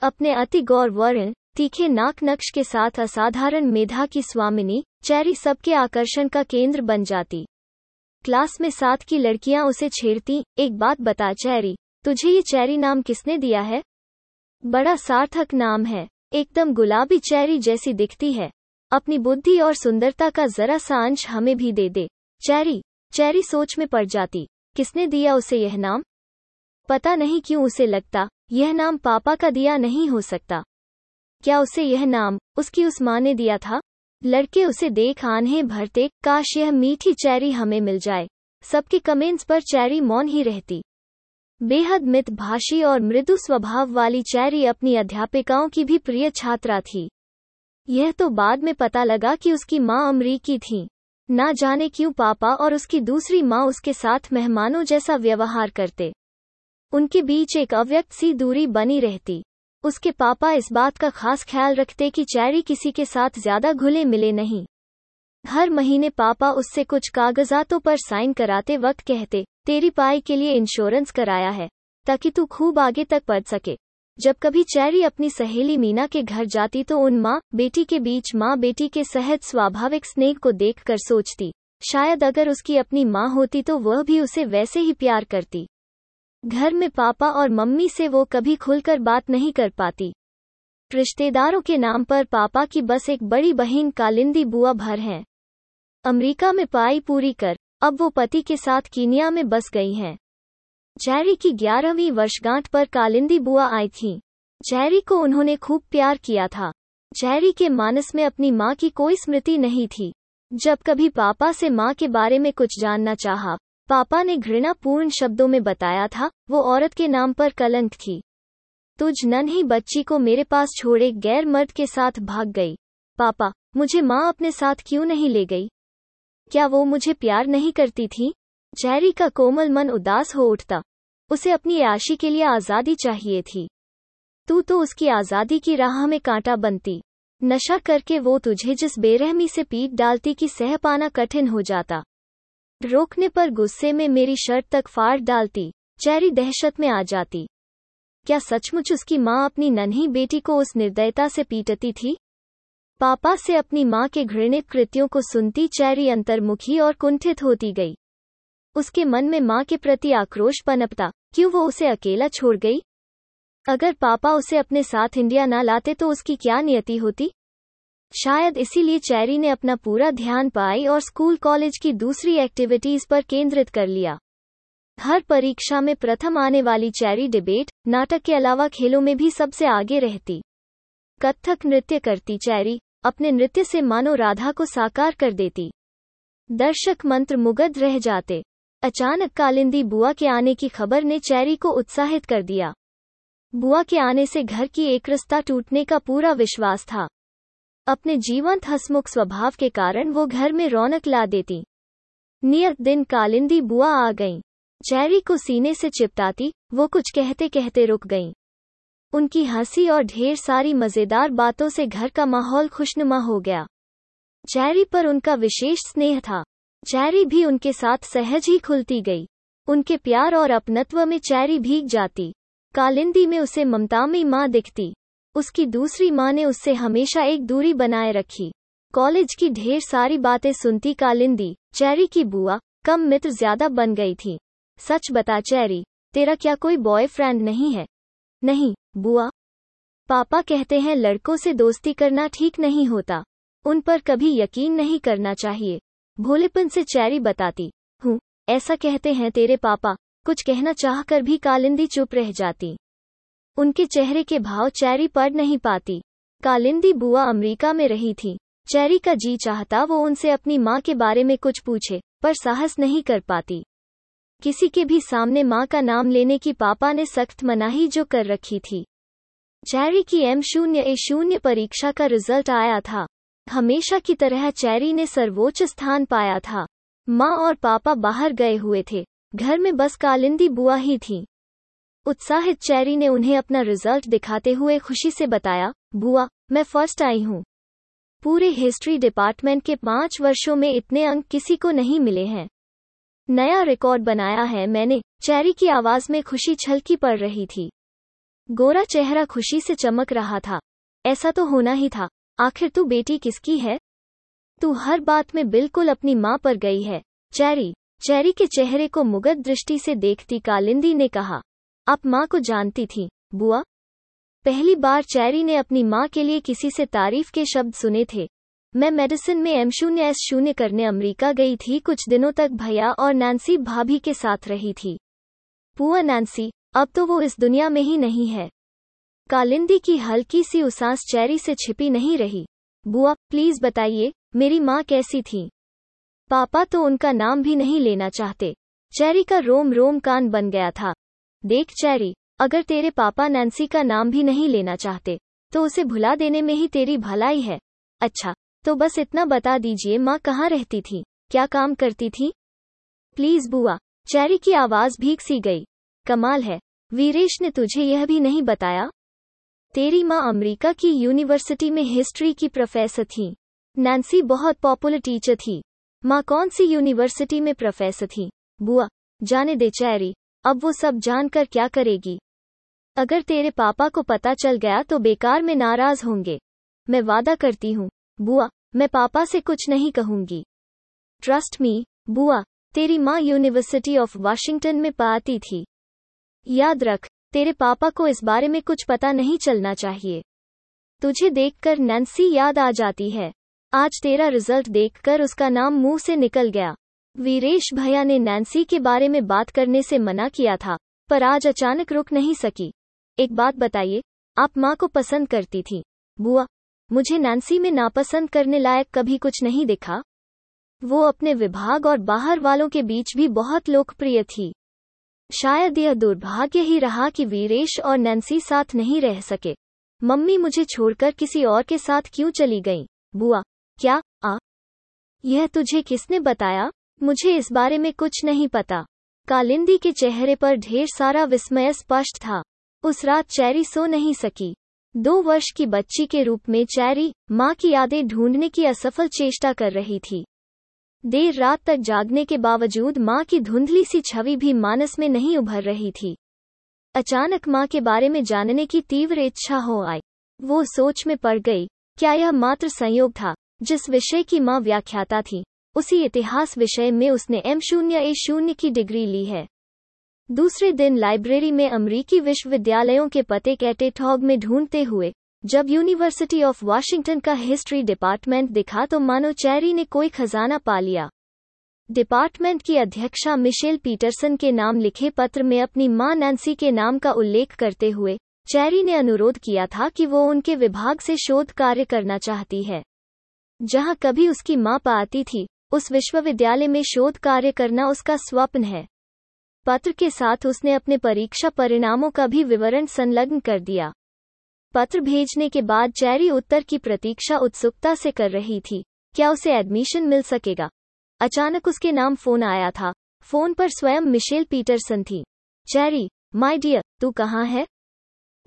अपने अति गौरवर्ण तीखे नाक नक्श के साथ असाधारण मेधा की स्वामिनी, चैरी सबके आकर्षण का केंद्र बन जाती। क्लास में साथ की लड़कियाँ उसे छेड़ती, एक बात बता चैरी, तुझे ये चैरी नाम किसने दिया है? बड़ा सार्थक नाम है, एकदम गुलाबी चैरी जैसी दिखती है। अपनी बुद्धि और सुंदरता का जरा सा अंश हमें भी दे दे। चैरी चैरी सोच में पड़ जाती, किसने दिया उसे यह नाम? पता नहीं क्यों उसे लगता यह नाम पापा का दिया नहीं हो सकता। क्या उसे यह नाम, उसकी उस माँ ने दिया था? लड़के उसे देख आन्हें भरते, काश यह मीठी चैरी हमें मिल जाए। सबके कमेंट्स पर चैरी मौन ही रहती। बेहद मित भाषी और मृदु स्वभाव वाली चैरी अपनी अध्यापिकाओं की भी प्रिय छात्रा थी। यह तो बाद में पता लगा कि उसकी माँ अमरीकी थी। ना जाने क्यों पापा और उसकी दूसरी माँ उसके साथ मेहमानों जैसा व्यवहार करते। उनके बीच एक अव्यक्त सी दूरी बनी रहती। उसके पापा इस बात का खास ख्याल रखते कि चैरी किसी के साथ ज़्यादा घुले मिले नहीं। हर महीने पापा उससे कुछ कागजातों पर साइन कराते वक्त कहते, तेरी पाई के लिए इंश्योरेंस कराया है, ताकि तू खूब आगे तक पढ़ सके। जब कभी चैरी अपनी सहेली मीना के घर जाती तो उन माँ, बेटी के बीच माँ बेटी के सहज स्वाभाविक स्नेह को देखकर सोचती। शायद अगर उसकी अपनी माँ होती तो वह भी उसे वैसे ही प्यार करती। घर में पापा और मम्मी से वो कभी खुलकर बात नहीं कर पाती। रिश्तेदारों के नाम पर पापा की बस एक बड़ी बहन कालिंदी बुआ भर हैं। अमेरिका में पाई पूरी कर, अब वो पति के साथ कीनिया में बस गई हैं। जैरी की ग्यारहवीं वर्षगांठ पर कालिंदी बुआ आई थी। जैरी को उन्होंने खूब प्यार किया था। जैरी के मानस में अपनी माँ की कोई स्मृति नहीं थी। जब कभी पापा से माँ के बारे में कुछ जानना चाहा पापा ने घृणापूर्ण शब्दों में बताया था, वो औरत के नाम पर कलंक थी। तुझ नन ही बच्ची को मेरे पास छोड़े गैर मर्द के साथ भाग गई। पापा, मुझे माँ अपने साथ क्यों नहीं ले गई? क्या वो मुझे प्यार नहीं करती थी? जैरी का कोमल मन उदास हो उठता। उसे अपनी आशी के लिए आज़ादी चाहिए थी। तू तो उसकी आज़ादी की राह में कांटा बनती। नशा करके वो तुझे जिस बेरहमी से पीट डालती कि सह पाना कठिन हो जाता। रोकने पर गुस्से में मेरी शर्ट तक फाड़ डालती चेरी दहशत में आ जाती। क्या सचमुच उसकी माँ अपनी नन्ही बेटी को उस निर्दयता से पीटती थी? पापा से अपनी माँ के घृणित कृत्यों को सुनती चेरी अंतर्मुखी और कुंठित होती गई। उसके मन में माँ के प्रति आक्रोश पनपता, क्यों वो उसे अकेला छोड़ गई? अगर पापा उसे अपने साथ इंडिया ना लाते तो उसकी क्या नियति होती? शायद इसीलिए चैरी ने अपना पूरा ध्यान पाई और स्कूल कॉलेज की दूसरी एक्टिविटीज़ पर केंद्रित कर लिया। हर परीक्षा में प्रथम आने वाली चैरी डिबेट, नाटक के अलावा खेलों में भी सबसे आगे रहती। कथक नृत्य करती चैरी, अपने नृत्य से मानो राधा को साकार कर देती। दर्शक मंत्र मुगध रह जाते। अचानक कालिंदी बुआ के आने की खबर ने चैरी को उत्साहित कर दिया। बुआ के आने से घर की एकरसता टूटने का पूरा विश्वास था। अपने जीवंत हसमुख स्वभाव के कारण वो घर में रौनक ला देती। नियत दिन कालिंदी बुआ आ गईं। चैरी को सीने से चिपटाती, वो कुछ कहते कहते रुक गईं। उनकी हँसी और ढेर सारी मज़ेदार बातों से घर का माहौल खुशनुमा हो गया। चैरी पर उनका विशेष स्नेह था। चैरी भी उनके साथ सहज ही खुलती गई। उनके प्यार और अपनत्व में चैरी भीग जाती। कालिंदी में उसे ममतामी माँ दिखती। उसकी दूसरी माँ ने उससे हमेशा एक दूरी बनाए रखी। कॉलेज की ढेर सारी बातें सुनती कालिंदी, चैरी की बुआ, कम मित्र ज़्यादा बन गई थी। सच बता चैरी, तेरा क्या कोई बॉयफ्रेंड नहीं है? नहीं, बुआ। पापा कहते हैं लड़कों से दोस्ती करना ठीक नहीं होता। उन पर कभी यकीन नहीं करना चाहिए। भोलेपन से चैरी बताती, हूँ, ऐसा कहते हैं तेरे पापा। कुछ कहना चाहकर भी कालिंदी चुप रह जाती। उनके चेहरे के भाव चैरी पढ़ नहीं पाती। कालिंदी बुआ अमेरिका में रही थी। चैरी का जी चाहता वो उनसे अपनी माँ के बारे में कुछ पूछे, पर साहस नहीं कर पाती। किसी के भी सामने माँ का नाम लेने की पापा ने सख्त मनाही जो कर रखी थी। चैरी की एम शून्य ए शून्य परीक्षा का रिज़ल्ट आया था। हमेशा की तरह चैरी ने सर्वोच्च स्थान पाया था। माँ और पापा बाहर गए हुए थे। घर में बस कालिंदी बुआ ही थी। उत्साहित चैरी ने उन्हें अपना रिज़ल्ट दिखाते हुए खुशी से बताया, बुआ, मैं फ़र्स्ट आई हूँ। पूरे हिस्ट्री डिपार्टमेंट के पाँच वर्षों में इतने अंक किसी को नहीं मिले हैं। नया रिकॉर्ड बनाया है मैंने, चैरी की आवाज़ में खुशी छलकी पड़ रही थी। गोरा चेहरा खुशी से चमक रहा था। ऐसा तो होना ही था। आखिर तू बेटी किसकी है? तू हर बात में बिल्कुल अपनी माँ पर गई है। चैरी चैरी के चेहरे को मुगत दृष्टि से देखती कालिंदी ने कहा आप माँ को जानती थी। बुआ, पहली बार चैरी ने अपनी माँ के लिए किसी से तारीफ़ के शब्द सुने थे। मैं मेडिसिन में एम शून्य एस शून्य करने अमरीका गई थी, कुछ दिनों तक भैया और नैन्सी भाभी के साथ रही थी। पुआ नैन्सी, अब तो वो इस दुनिया में ही नहीं है। कालिंदी की हल्की सी उसास चैरी से छिपी नहीं रही। बुआ, प्लीज़ बताइए, मेरी माँ कैसी थी? पापा तो उनका नाम भी नहीं लेना चाहते। चैरी का रोम रोम कान बन गया था। देख चैरी, अगर तेरे पापा नैन्सी का नाम भी नहीं लेना चाहते तो उसे भुला देने में ही तेरी भलाई है। अच्छा तो बस इतना बता दीजिए माँ कहाँ रहती थी, क्या काम करती थी? प्लीज़ बुआ, चैरी की आवाज़ भीग सी गई। कमाल है, वीरेश ने तुझे यह भी नहीं बताया? तेरी माँ अमेरिका की यूनिवर्सिटी में हिस्ट्री की प्रोफेसर थी। नैन्सी बहुत पॉपुलर टीचर थी। माँ कौन सी यूनिवर्सिटी में प्रोफेसर थी? बुआ, जाने दे चैरी। अब वो सब जानकर क्या करेगी? अगर तेरे पापा को पता चल गया तो बेकार में नाराज़ होंगे। मैं वादा करती हूँ, बुआ, मैं पापा से कुछ नहीं कहूँगी। ट्रस्ट मी बुआ, तेरी माँ यूनिवर्सिटी ऑफ़ वाशिंगटन में पाती थी। याद रख, तेरे पापा को इस बारे में कुछ पता नहीं चलना चाहिए। तुझे देखकर नैन्सी याद आ जाती है। आज तेरा रिज़ल्ट देखकर उसका नाम मुँह से निकल गया। वीरेश भैया ने नैन्सी के बारे में बात करने से मना किया था, पर आज अचानक रुक नहीं सकी। एक बात बताइए, आप माँ को पसंद करती थी। बुआ, मुझे नैन्सी में नापसंद करने लायक कभी कुछ नहीं दिखा। वो अपने विभाग और बाहर वालों के बीच भी बहुत लोकप्रिय थी। शायद यह दुर्भाग्य ही रहा कि वीरेश और नैन्सी साथ नहीं रह सके। मम्मी मुझे छोड़कर किसी और के साथ क्यों चली गई? बुआ, क्या, आ? यह तुझे किसने बताया? मुझे इस बारे में कुछ नहीं पता। कालिंदी के चेहरे पर ढेर सारा विस्मय स्पष्ट था। उस रात चैरी सो नहीं सकी। दो वर्ष की बच्ची के रूप में चैरी माँ की यादें ढूँढने की असफल चेष्टा कर रही थी। देर रात तक जागने के बावजूद माँ की धुंधली सी छवि भी मानस में नहीं उभर रही थी। अचानक माँ के बारे में जानने की तीव्र इच्छा हो आई। वो सोच में पड़ गई, क्या यह मात्र संयोग था, जिस विषय की माँ व्याख्याता थी। उसी इतिहास विषय में उसने एम शून्य ए शून्य की डिग्री ली है। दूसरे दिन लाइब्रेरी में अमरीकी विश्वविद्यालयों के पते कैटेटॉग में ढूंढते हुए, जब यूनिवर्सिटी ऑफ़ वाशिंगटन का हिस्ट्री डिपार्टमेंट दिखा तो मानो चैरी ने कोई खजाना पा लिया। डिपार्टमेंट की अध्यक्षा मिशेल पीटरसन के नाम लिखे पत्र में अपनी माँ नैन्सी के नाम का उल्लेख करते हुए, चैरी ने अनुरोध किया था कि वो उनके विभाग से शोध कार्य करना चाहती है। जहाँ कभी उसकी माँ पाती थी उस विश्वविद्यालय में शोध कार्य करना उसका स्वप्न है। पत्र के साथ उसने अपने परीक्षा परिणामों का भी विवरण संलग्न कर दिया। पत्र भेजने के बाद चैरी उत्तर की प्रतीक्षा उत्सुकता से कर रही थी, क्या उसे एडमिशन मिल सकेगा? अचानक उसके नाम फ़ोन आया था। फ़ोन पर स्वयं मिशेल पीटरसन थी। चैरी माय डियर तू कहाँ है?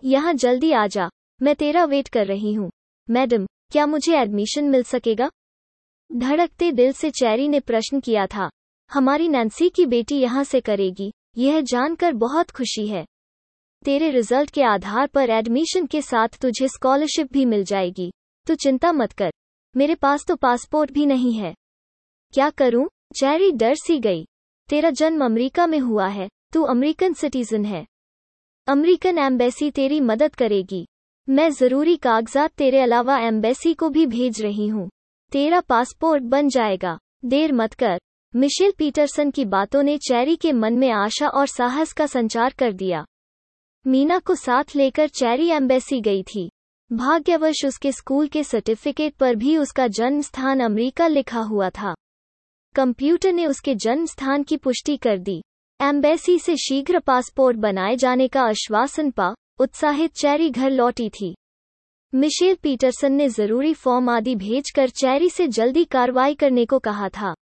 यहाँ जल्दी आ जा। मैं तेरा वेट कर रही हूँ। मैडम, क्या मुझे एडमिशन मिल सकेगा? धड़कते दिल से चैरी ने प्रश्न किया था, हमारी नैन्सी की बेटी यहाँ से करेगी, यह जानकर बहुत खुशी है। तेरे रिज़ल्ट के आधार पर एडमिशन के साथ तुझे स्कॉलरशिप भी मिल जाएगी, तू चिंता मत कर, मेरे पास तो पासपोर्ट भी नहीं है। क्या करूँ चैरी डर सी गई, तेरा जन्म अमेरिका में हुआ है, तू अमेरिकन सिटीजन है। अमेरिकन एम्बेसी तेरी मदद करेगी। मैं ज़रूरी कागजात तेरे अलावा एम्बेसी को भी भेज रही हूँ। तेरा पासपोर्ट बन जाएगा। देर मत कर। मिशेल पीटरसन की बातों ने चैरी के मन में आशा और साहस का संचार कर दिया। मीना को साथ लेकर चैरी एम्बेसी गई थी। भाग्यवश उसके स्कूल के सर्टिफिकेट पर भी उसका जन्म स्थान अमरीका लिखा हुआ था। कंप्यूटर ने उसके जन्म स्थान की पुष्टि कर दी। एम्बेसी से शीघ्र पासपोर्ट बनाए जाने का आश्वासन पा, उत्साहित चैरी घर लौटी थी। मिशेल पीटरसन ने ज़रूरी फॉर्म आदि भेजकर चैरी से जल्दी कार्रवाई करने को कहा था।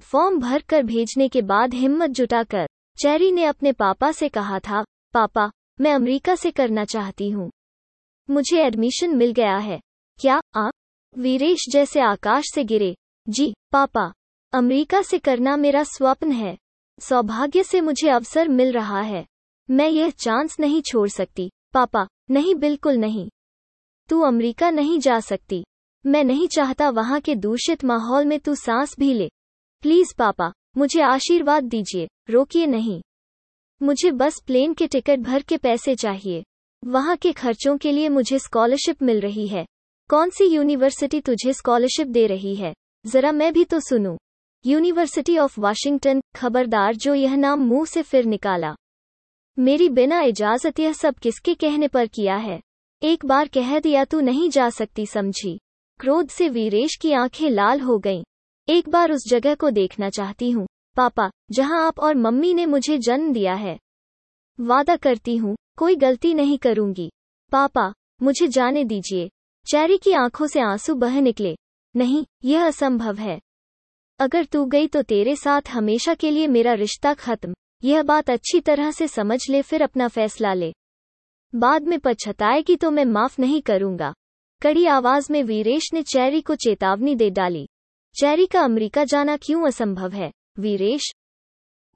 फॉर्म भर कर भेजने के बाद हिम्मत जुटाकर, चैरी ने अपने पापा से कहा था, पापा, मैं अमेरिका से करना चाहती हूँ। मुझे एडमिशन मिल गया है। क्या आ, वीरेश जैसे आकाश से गिरे? जी, पापा, अमेरिका से करना मेरा स्वप्न है। सौभाग्य से मुझे अवसर मिल रहा है। मैं यह चांस नहीं छोड़ सकती। पापा, नहीं, बिल्कुल नहीं। तू अमेरिका नहीं जा सकती। मैं नहीं चाहता वहाँ के दूषित माहौल में तू सांस भी ले। प्लीज़ पापा, मुझे आशीर्वाद दीजिए, रोकिए नहीं। मुझे बस प्लेन के टिकट भर के पैसे चाहिए। वहाँ के खर्चों के लिए मुझे स्कॉलरशिप मिल रही है। कौन सी यूनिवर्सिटी तुझे स्कॉलरशिप दे रही है? जरा मैं भी तो सुनूं। यूनिवर्सिटी ऑफ़ वाशिंगटन, खबरदार जो यह नाम मुँह से फिर निकाला। मेरी बिना इजाज़त यह सब किसके कहने पर किया है? एक बार कह दिया तू नहीं जा सकती समझी। क्रोध से वीरेश की आँखें लाल हो गईं। एक बार उस जगह को देखना चाहती हूँ। पापा, जहाँ आप और मम्मी ने मुझे जन्म दिया है। वादा करती हूँ, कोई गलती नहीं करूँगी। पापा, मुझे जाने दीजिए। चैरी की आँखों से आँसू बह निकले। नहीं, यह असंभव है। अगर तू गई तो तेरे साथ हमेशा के लिए मेरा रिश्ता खत्म। यह बात अच्छी तरह से समझ ले, फिर अपना फैसला ले। बाद में पछताएगी तो मैं माफ़ नहीं करूँगा। कड़ी आवाज़ में वीरेश ने चैरी को चेतावनी दे डाली। चैरी का अमेरिका जाना क्यों असंभव है? वीरेश,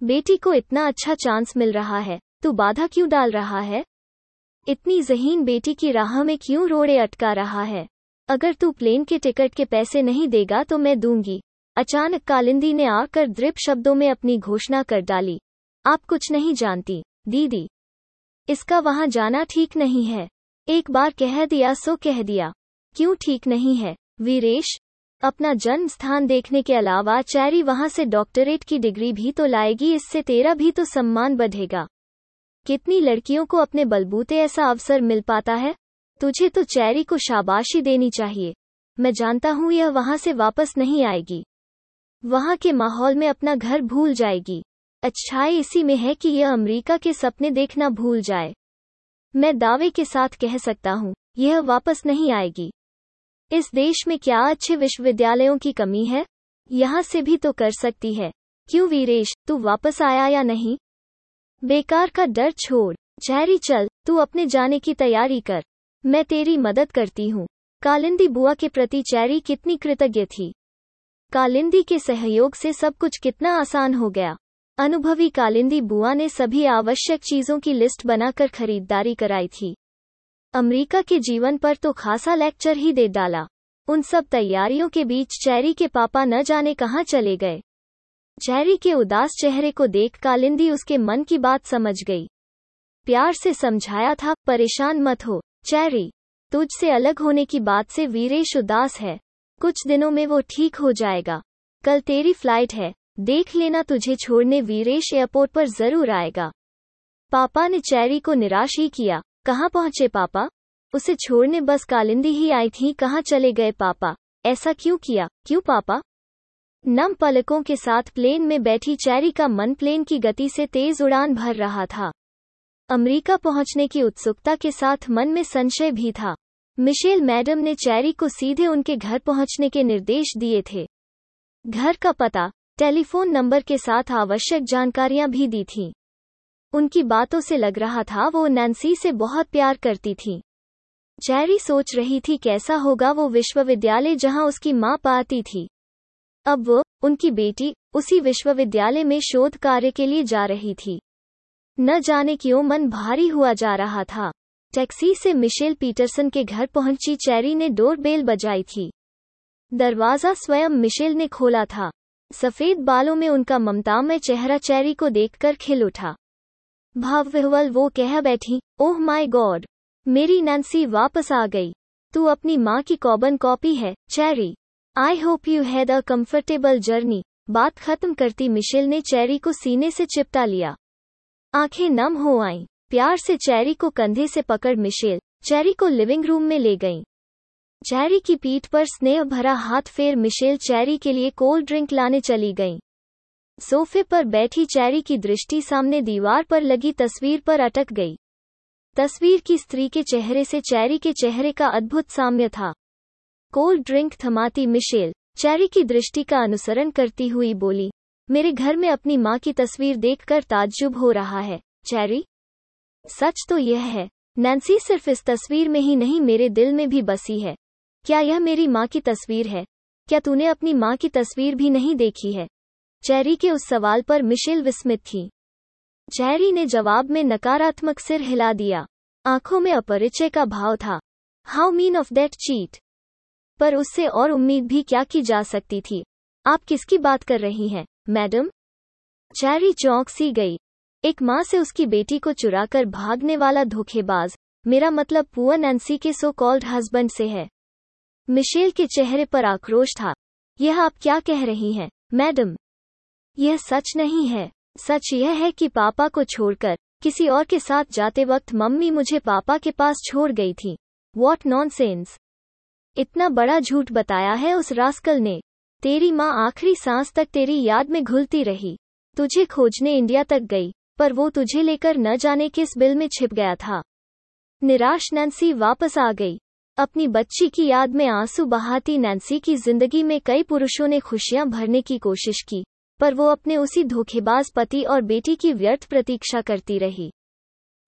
बेटी को इतना अच्छा चांस मिल रहा है, तू बाधा क्यों डाल रहा है? इतनी जहीन बेटी की राह में क्यों रोड़े अटका रहा है? अगर तू प्लेन के टिकट के पैसे नहीं देगा तो मैं दूँगी। अचानक कालिंदी ने आकर दृप शब्दों में अपनी घोषणा कर डाली। आप कुछ नहीं जानती। दीदी इसका वहाँ जाना ठीक नहीं है। एक बार कह दिया, सो कह दिया। क्यों ठीक नहीं है? वीरेश, अपना जन्म स्थान देखने के अलावा चैरी वहाँ से डॉक्टरेट की डिग्री भी तो लाएगी, इससे तेरा भी तो सम्मान बढ़ेगा। कितनी लड़कियों को अपने बलबूते ऐसा अवसर मिल पाता है? तुझे तो चैरी को शाबाशी देनी चाहिए। मैं जानता हूँ यह वहाँ से वापस नहीं आएगी। वहाँ के माहौल में अपना घर भूल जाएगी। अच्छाई इसी में है कि यह अमेरिका के सपने देखना भूल जाए। मैं दावे के साथ कह सकता हूँ, यह वापस नहीं आएगी। इस देश में क्या अच्छे विश्वविद्यालयों की कमी है? यहाँ से भी तो कर सकती है। क्यों वीरेश, तू वापस आया या नहीं? बेकार का डर छोड़। चैरी चल, तू अपने जाने की तैयारी कर। मैं तेरी मदद करती हूँ। कालिंदी बुआ के प्रति चैरी कितनी कृतज्ञ थी। कालिंदी के सहयोग से सब कुछ कितना आसान हो गया। अनुभवी कालिंदी बुआ ने सभी आवश्यक चीज़ों की लिस्ट बनाकर खरीदारी कराई थी। अमेरिका के जीवन पर तो खासा लेक्चर ही दे डाला। उन सब तैयारियों के बीच चैरी के पापा न जाने कहाँ चले गए। चैरी के उदास चेहरे को देख कालिंदी उसके मन की बात समझ गई। प्यार से समझाया था, परेशान मत हो, चैरी। तुझसे अलग होने की बात से वीरेश उदास है। कुछ दिनों में वो ठीक हो जाएगा। कल तेरी फ़्लाइट है। देख लेना तुझे छोड़ने वीरेश एयरपोर्ट पर ज़रूर आएगा। पापा ने चैरी को निराश ही किया। कहाँ पहुँचे पापा? उसे छोड़ने बस कालिंदी ही आई थी। कहाँ चले गए पापा? ऐसा क्यों किया? क्यों पापा? नम पलकों के साथ प्लेन में बैठी चैरी का मन प्लेन की गति से तेज उड़ान भर रहा था। अमेरिका पहुँचने की उत्सुकता के साथ मन में संशय भी था। मिशेल मैडम ने चैरी को सीधे उनके घर पहुँचने के निर्देश दिए थे। घर का पता टेलीफोन नंबर के साथ आवश्यक जानकारियाँ भी दी थीं। उनकी बातों से लग रहा था वो नैन्सी से बहुत प्यार करती थी। चैरी सोच रही थी कैसा होगा वो विश्वविद्यालय जहाँ उसकी माँ पाती थी। अब वो, उनकी बेटी, उसी विश्वविद्यालय में शोध कार्य के लिए जा रही थी। न जाने क्यों मन भारी हुआ जा रहा था। टैक्सी से मिशेल पीटरसन के घर पहुँची चैरी ने डोर बेल बजाई थी। दरवाज़ा स्वयं मिशेल ने खोला था। सफ़ेद बालों में उनका ममतामय चेहरा चैरी को देखकर खिल उठा। भावविह्वल वो कह बैठी, ओह माय गॉड, मेरी नैन्सी वापस आ गई। तू अपनी माँ की कॉबन कॉपी है, Cherry. I hope you had a comfortable journey. बात खत्म करती मिशेल ने चैरी को सीने से चिपटा लिया। आँखें नम हो आईं। प्यार से चैरी को कंधे से पकड़ मिशेल। चैरी को लिविंग रूम में ले गईं। चैरी की पीठ पर स्नेह भरा हाथ फेर मिशेल चैरी के लिए कोल्ड ड्रिंक लाने चली गईं। सोफे पर बैठी चैरी की दृष्टि सामने दीवार पर लगी तस्वीर पर अटक गई। तस्वीर की स्त्री के चेहरे से चैरी के चेहरे का अद्भुत साम्य था। कोल्ड ड्रिंक थमाती मिशेल चैरी की दृष्टि का अनुसरण करती हुई बोली, मेरे घर में अपनी माँ की तस्वीर देखकर ताज्जुब हो रहा है, चैरी। सच तो यह है, नैन्सी सिर्फ़ इस तस्वीर में ही नहीं, मेरे दिल में भी बसी है। क्या यह मेरी माँ की तस्वीर है? क्या तूने अपनी माँ की तस्वीर भी नहीं देखी है? चैरी के उस सवाल पर मिशेल विस्मित थी। चैरी ने जवाब में नकारात्मक सिर हिला दिया। आँखों में अपरिचय का भाव था। How mean of that cheat पर उससे और उम्मीद भी क्या की जा सकती थी? आप किसकी बात कर रही हैं, मैडम? चैरी चौंक सी गई। एक माँ से उसकी बेटी को चुराकर भागने वाला धोखेबाज, मेरा मतलब पुअर नैन्सी के सो कॉल्ड हस्बैंड से है। मिशेल के चेहरे पर आक्रोश था। यह आप क्या कह रही हैं? मैडम, यह सच नहीं है। सच यह है कि पापा को छोड़कर किसी और के साथ जाते वक्त मम्मी मुझे पापा के पास छोड़ गई थी। वॉट नॉन इतना बड़ा झूठ बताया है उस रास्कल ने। तेरी माँ आखिरी सांस तक तेरी याद में घुलती रही। तुझे खोजने इंडिया तक गई, पर वो तुझे लेकर न जाने किस बिल में छिप गया था। निराश नैन्सी वापस आ गई। अपनी बच्ची की याद में आँसू बहाती नैन्सी की ज़िंदगी में कई पुरुषों ने खुशियाँ भरने की कोशिश की, पर वो अपने उसी धोखेबाज पति और बेटी की व्यर्थ प्रतीक्षा करती रही।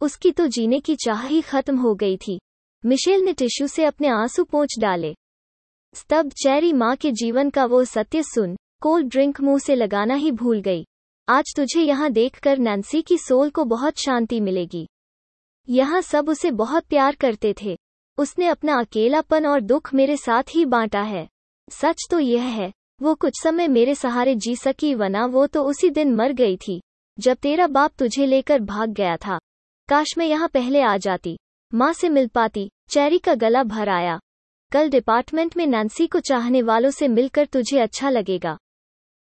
उसकी तो जीने की चाह ही खत्म हो गई थी। मिशेल ने टिश्यू से अपने आँसू पोंछ डाले। स्तब्ध चेरी माँ के जीवन का वो सत्य सुन, कोल्ड ड्रिंक मुँह से लगाना ही भूल गई। आज तुझे यहाँ देखकर नैन्सी की सोल को बहुत शांति मिलेगी। यहाँ सब उसे बहुत प्यार करते थे। उसने अपना अकेलापन और दुख मेरे साथ ही बांटा है। सच तो यह है, वो कुछ समय मेरे सहारे जी सकी वना वो तो उसी दिन मर गई थी, जब तेरा बाप तुझे लेकर भाग गया था। काश मैं यहाँ पहले आ जाती, माँ से मिल पाती, चैरी का गला भर आया। कल डिपार्टमेंट में नैन्सी को चाहने वालों से मिलकर तुझे अच्छा लगेगा।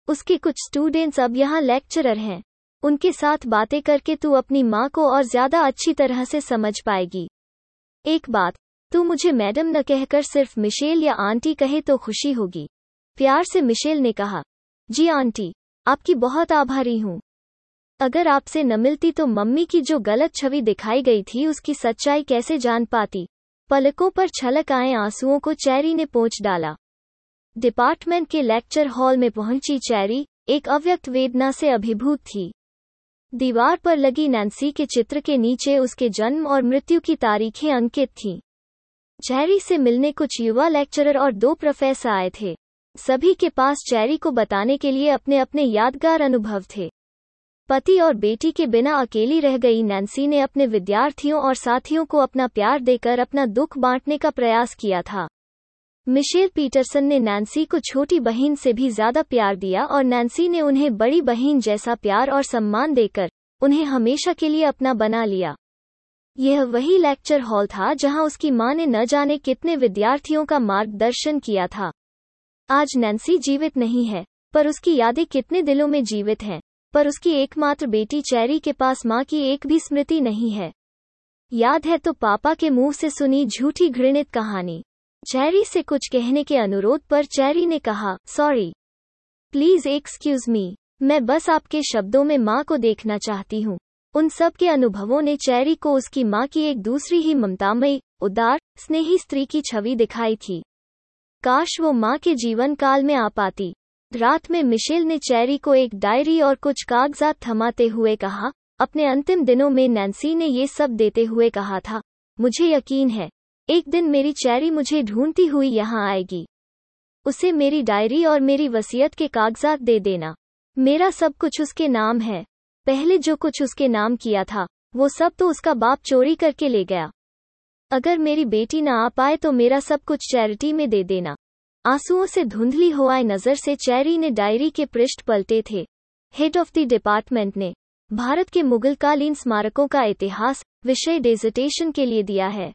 उसके कुछ स्टूडेंट्स अब यहाँ लेक्चरर हैं। उनके साथ बातें करके तू अपनी माँ को और ज़्यादा अच्छी तरह से समझ पाएगी। एक बात तू मुझे मैडम न कहकर सिर्फ़ मिशेल या आंटी कहे तो खुशी होगी। प्यार से मिशेल ने कहा, जी आंटी, आपकी बहुत आभारी हूँ। अगर आपसे न मिलती तो मम्मी की जो गलत छवि दिखाई गई थी उसकी सच्चाई कैसे जान पाती? पलकों पर छलक आए आंसुओं को चैरी ने पोंछ डाला। डिपार्टमेंट के लेक्चर हॉल में पहुँची चैरी, एक अव्यक्त वेदना से अभिभूत थी। दीवार पर लगी नैन्सी के चित्र के नीचे उसके जन्म और मृत्यु की तारीखें अंकित थीं। चैरी से मिलने कुछ युवा लेक्चरर और दो प्रोफेसर आए थे। सभी के पास चैरी को बताने के लिए अपने अपने यादगार अनुभव थे। पति और बेटी के बिना अकेली रह गई नैन्सी ने अपने विद्यार्थियों और साथियों को अपना प्यार देकर अपना दुख बांटने का प्रयास किया था। मिशेल पीटरसन ने नैन्सी को छोटी बहन से भी ज़्यादा प्यार दिया और नैन्सी ने उन्हें बड़ी बहन जैसा प्यार और सम्मान देकर उन्हें हमेशा के लिए अपना बना लिया। यह वही लेक्चर हॉल था जहाँ उसकी माँ ने न जाने कितने विद्यार्थियों का मार्गदर्शन किया था। आज नैन्सी जीवित नहीं है, पर उसकी यादें कितने दिलों में जीवित हैं, पर उसकी एकमात्र बेटी चैरी के पास माँ की एक भी स्मृति नहीं है। याद है तो पापा के मुँह से सुनी झूठी घृणित कहानी। चैरी से कुछ कहने के अनुरोध पर चैरी ने कहा सॉरी प्लीज़ एक्सक्यूज मी मैं बस आपके शब्दों में माँ को देखना चाहती हूँ. उन सब के अनुभवों ने चैरी को उसकी माँ की एक दूसरी ही ममतामयी, उदार, स्नेही स्त्री की छवि दिखाई थी। काश वो माँ के जीवन काल में आ पाती। रात में मिशेल ने चैरी को एक डायरी और कुछ कागजात थमाते हुए कहा, अपने अंतिम दिनों में नैन्सी ने ये सब देते हुए कहा था, मुझे यकीन है, एक दिन मेरी चैरी मुझे ढूंढती हुई यहाँ आएगी। उसे मेरी डायरी और मेरी वसीयत के कागजात दे देना। मेरा सब कुछ उसके नाम है। पहले जो कुछ उसके नाम किया था, वो सब तो उसका बाप चोरी करके ले गया। अगर मेरी बेटी ना आ पाए तो मेरा सब कुछ चैरिटी में दे देना। आंसुओं से धुंधली हो आए नज़र से चैरी ने डायरी के पृष्ठ पलटे थे। हेड ऑफ़ द डिपार्टमेंट ने, भारत के मुगलकालीन स्मारकों का इतिहास, विषय डेजिटेशन के लिए दिया है।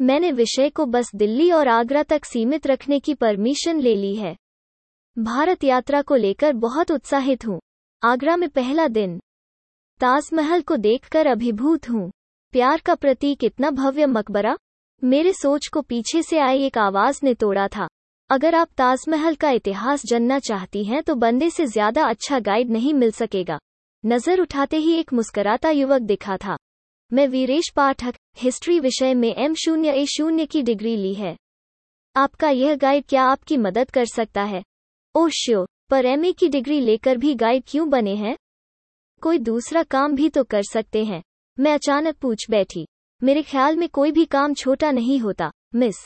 मैंने विषय को बस दिल्ली और आगरा तक सीमित रखने की परमिशन ले ली है। भारत यात्रा को लेकर बहुत उत्साहित हूँ। आगरा में पहला दिन। ताजमहल को देखकर अभिभूत हूँ। प्यार का प्रतीक इतना भव्य मकबरा। मेरे सोच को पीछे से आई एक आवाज़ ने तोड़ा था। अगर आप ताजमहल का इतिहास जानना चाहती हैं तो बंदे से ज़्यादा अच्छा गाइड नहीं मिल सकेगा। नज़र उठाते ही एक मुस्कराता युवक दिखा था। मैं वीरेश पाठक, हिस्ट्री विषय में एम शून्य ए शून्य की डिग्री ली है। आपका यह गाइड क्या आपकी मदद कर सकता है? Oh sure. पर एमए की डिग्री लेकर भी गाइड क्यों बने हैं? कोई दूसरा काम भी तो कर सकते हैं। मैं अचानक पूछ बैठी। मेरे ख्याल में कोई भी काम छोटा नहीं होता, मिस।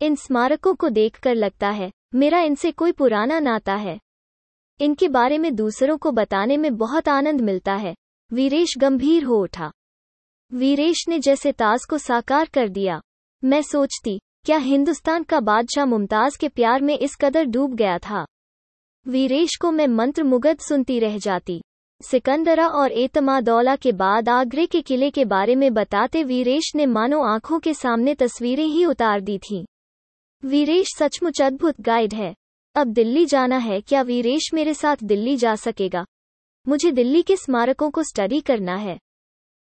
इन स्मारकों को देखकर लगता है, मेरा इनसे कोई पुराना नाता है। इनके बारे में दूसरों को बताने में बहुत आनंद मिलता है। वीरेश गंभीर हो उठा। वीरेश ने जैसे ताज को साकार कर दिया। मैं सोचती, क्या हिंदुस्तान का बादशाह मुमताज़ के प्यार में इस कदर डूब गया था? वीरेश को मैं मंत्र मुगद सुनती रह जाती। सिकंदरा और एतमादौला के बाद आगरे के किले के बारे में बताते वीरेश ने मानो आँखों के सामने तस्वीरें ही उतार दी थीं। वीरेश सचमुच अद्भुत गाइड है। अब दिल्ली जाना है, क्या वीरेश मेरे साथ दिल्ली जा सकेगा? मुझे दिल्ली के स्मारकों को स्टडी करना है।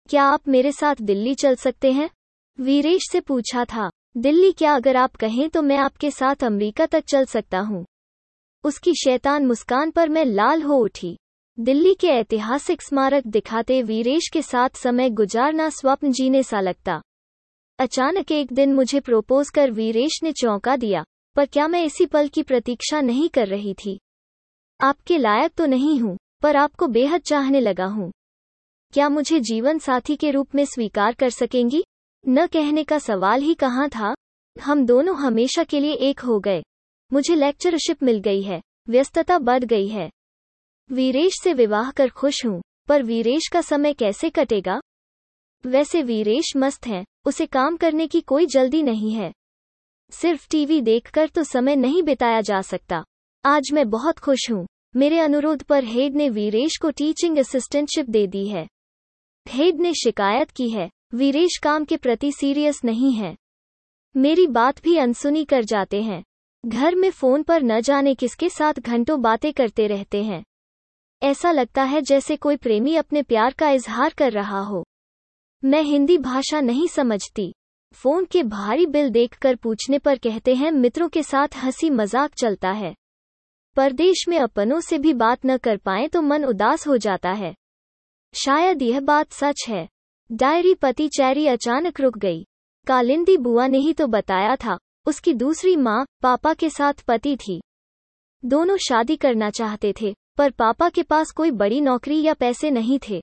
क्या आप मेरे साथ दिल्ली चल सकते हैं? वीरेश से पूछा था। दिल्ली क्या अगर आप कहें तो मैं आपके साथ अमेरिका तक चल सकता हूँ। उसकी शैतान मुस्कान पर मैं लाल हो उठी। दिल्ली के ऐतिहासिक स्मारक दिखाते वीरेश के साथ समय गुजारना स्वप्न जीने सा लगता। अचानक एक दिन मुझे प्रोपोज कर वीरेश ने चौंका दिया, पर क्या मैं इसी पल की प्रतीक्षा नहीं कर रही थी? आपके लायक तो नहीं हूँ, पर आपको बेहद चाहने लगा हूँ। क्या मुझे जीवन साथी के रूप में स्वीकार कर सकेंगी? न कहने का सवाल ही कहाँ था। हम दोनों हमेशा के लिए एक हो गए। मुझे लेक्चरशिप मिल गई है, व्यस्तता बढ़ गई है। वीरेश से विवाह कर खुश हूँ, पर वीरेश का समय कैसे कटेगा? वैसे वीरेश मस्त हैं, उसे काम करने की कोई जल्दी नहीं है। सिर्फ़ टीवी देखकर तो समय नहीं बिताया जा सकता। आज मैं बहुत खुश हूँ, मेरे अनुरोध पर हेड ने वीरेश को टीचिंग असिस्टेंटशिप दे दी है। हेड ने शिकायत की है, वीरेश काम के प्रति सीरियस नहीं है। मेरी बात भी अनसुनी कर जाते हैं। घर में फ़ोन पर न जाने किसके साथ घंटों बातें करते रहते हैं। ऐसा लगता है जैसे कोई प्रेमी अपने प्यार का इजहार कर रहा हो। मैं हिंदी भाषा नहीं समझती। फ़ोन के भारी बिल देखकर पूछने पर कहते हैं, मित्रों के साथ हँसी मज़ाक चलता है। परदेश में अपनों से भी बात न कर पाए तो मन उदास हो जाता है। शायद यह बात सच है। डायरी पति चैरी अचानक रुक गई। कालिंदी बुआ ने ही तो बताया था। उसकी दूसरी माँ पापा के साथ पति थी। दोनों शादी करना चाहते थे, पर पापा के पास कोई बड़ी नौकरी या पैसे नहीं थे।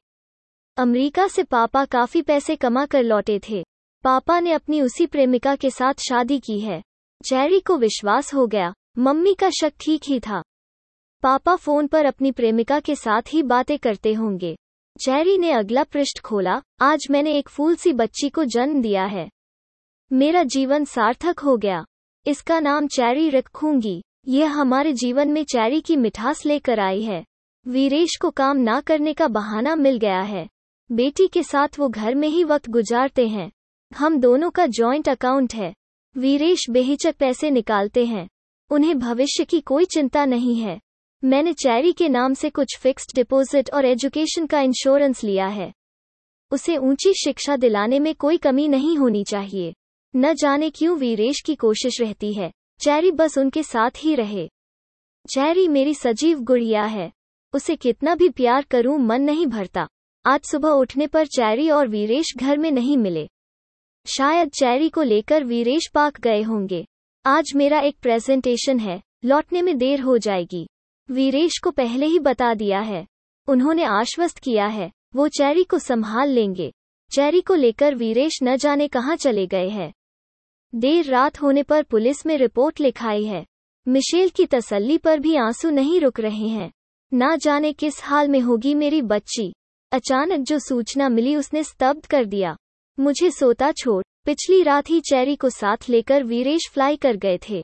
अमेरिका से पापा काफ़ी पैसे कमा कर लौटे थे। पापा ने अपनी उसी प्रेमिका के साथ शादी की है। चैरी को विश्वास हो गया, मम्मी का शक ठीक ही था। पापा फ़ोन पर अपनी प्रेमिका के साथ ही बातें करते होंगे। चैरी ने अगला पृष्ठ खोला, आज मैंने एक फूल सी बच्ची को जन्म दिया है। मेरा जीवन सार्थक हो गया। इसका नाम चैरी रखूँगी। यह हमारे जीवन में चैरी की मिठास लेकर आई है। वीरेश को काम ना करने का बहाना मिल गया है। बेटी के साथ वो घर में ही वक्त गुजारते हैं। हम दोनों का जॉइंट अकाउंट है। वीरेश बेहिचक पैसे निकालते हैं। उन्हें भविष्य की कोई चिंता नहीं है। मैंने चैरी के नाम से कुछ फिक्स्ड डिपॉजिट और एजुकेशन का इंश्योरेंस लिया है। उसे ऊँची शिक्षा दिलाने में कोई कमी नहीं होनी चाहिए। न जाने क्यों वीरेश की कोशिश रहती है। चैरी बस उनके साथ ही रहे। चैरी, मेरी सजीव गुड़िया है। उसे कितना भी प्यार करूँ, मन नहीं भरता। आज सुबह उठने पर चैरी और वीरेश घर में नहीं मिले। शायद चैरी को लेकर वीरेश पाक गए होंगे। आज मेरा एक प्रेजेंटेशन है। लौटने में देर हो जाएगी। वीरेश को पहले ही बता दिया है। उन्होंने आश्वस्त किया है। वो चैरी को संभाल लेंगे। चैरी को लेकर वीरेश न जाने कहाँ चले गए हैं। देर रात होने पर पुलिस में रिपोर्ट लिखाई है। मिशेल की तसल्ली पर भी आँसू नहीं रुक रहे हैं। ना जाने किस हाल में होगी मेरी बच्ची। अचानक जो सूचना मिली उसने स्तब्ध कर दिया। मुझे सोता छोड़, पिछली रात ही चेरी को साथ लेकर वीरेश फ्लाई कर गए थे।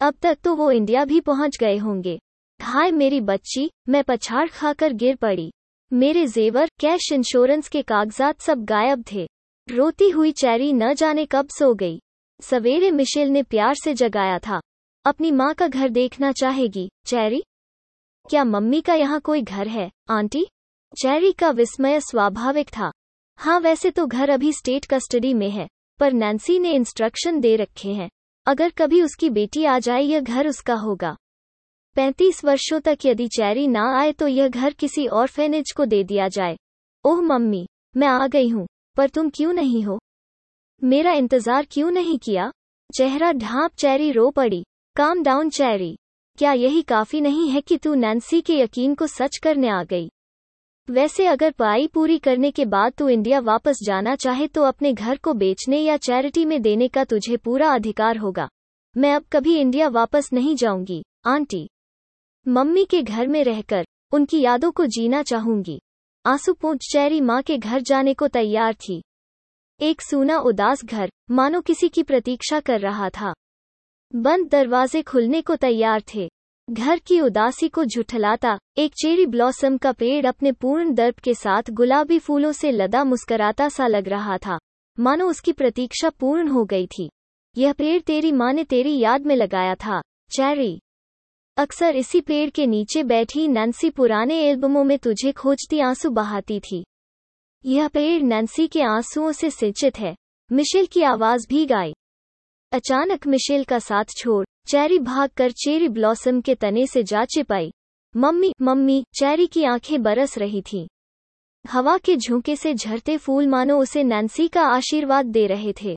अब तक तो वो इंडिया भी पहुँच गए होंगे। हाय मेरी बच्ची, मैं पछाड़ खाकर गिर पड़ी। मेरे जेवर, कैश इंश्योरेंस के कागजात सब गायब थे। रोती हुई चेरी न जाने कब सो गई। सवेरे मिशेल ने प्यार से जगाया था। अपनी माँ का घर देखना चाहेगी, चैरी? क्या मम्मी का यहाँ कोई घर है, आंटी? चैरी का विस्मय स्वाभाविक था। हाँ वैसे तो घर अभी स्टेट कस्टडी में है, पर नैन्सी ने इंस्ट्रक्शन दे रखे हैं। अगर कभी उसकी बेटी आ जाए, यह घर उसका होगा। पैंतीस वर्षों तक यदि चैरी ना आए तो यह घर किसी और फेनेज को दे दिया जाए। ओह, मम्मी, मैं आ गई हूँ, पर तुम क्यों नहीं हो? मेरा इंतज़ार क्यों नहीं किया? चेहरा ढांप चैरी रो पड़ी। Calm down cherry. क्या यही काफ़ी नहीं है कि तू नैन्सी के यकीन को सच करने आ गई? वैसे अगर पढ़ाई पूरी करने के बाद तू इंडिया वापस जाना चाहे तो अपने घर को बेचने या चैरिटी में देने का तुझे पूरा अधिकार होगा। मैं अब कभी इंडिया वापस नहीं जाऊँगी, आंटी। मम्मी के घर में रहकर, उनकी यादों को जीना चाहूँगी। आँसू पूछ चैरी माँ के घर जाने को तैयार थी। एक सूना उदास घर, मानो किसी की प्रतीक्षा कर रहा था। बंद दरवाजे खुलने को तैयार थे। घर की उदासी को झुठलाता, एक चेरी ब्लॉसम का पेड़ अपने पूर्ण दर्प के साथ गुलाबी फूलों से लदा मुस्कराता सा लग रहा था। मानो उसकी प्रतीक्षा पूर्ण हो गई थी। यह पेड़ तेरी माँ ने तेरी याद में लगाया था। चेरी। अक्सर इसी पेड़ के नीचे बैठी नैन्सी पुराने एल्बमों में तुझे खोजती आँसू बहाती थी। यह पेड़ नैन्सी के आंसुओं से सिंचित है। मिशेल की आवाज़ भी गाई। अचानक मिशेल का साथ छोड़, चैरी भाग कर चेरी ब्लॉसम के तने से जा चिपाई। मम्मी मम्मी, चैरी की आँखें बरस रही थीं। हवा के झोंके से झरते फूल मानो उसे नैन्सी का आशीर्वाद दे रहे थे।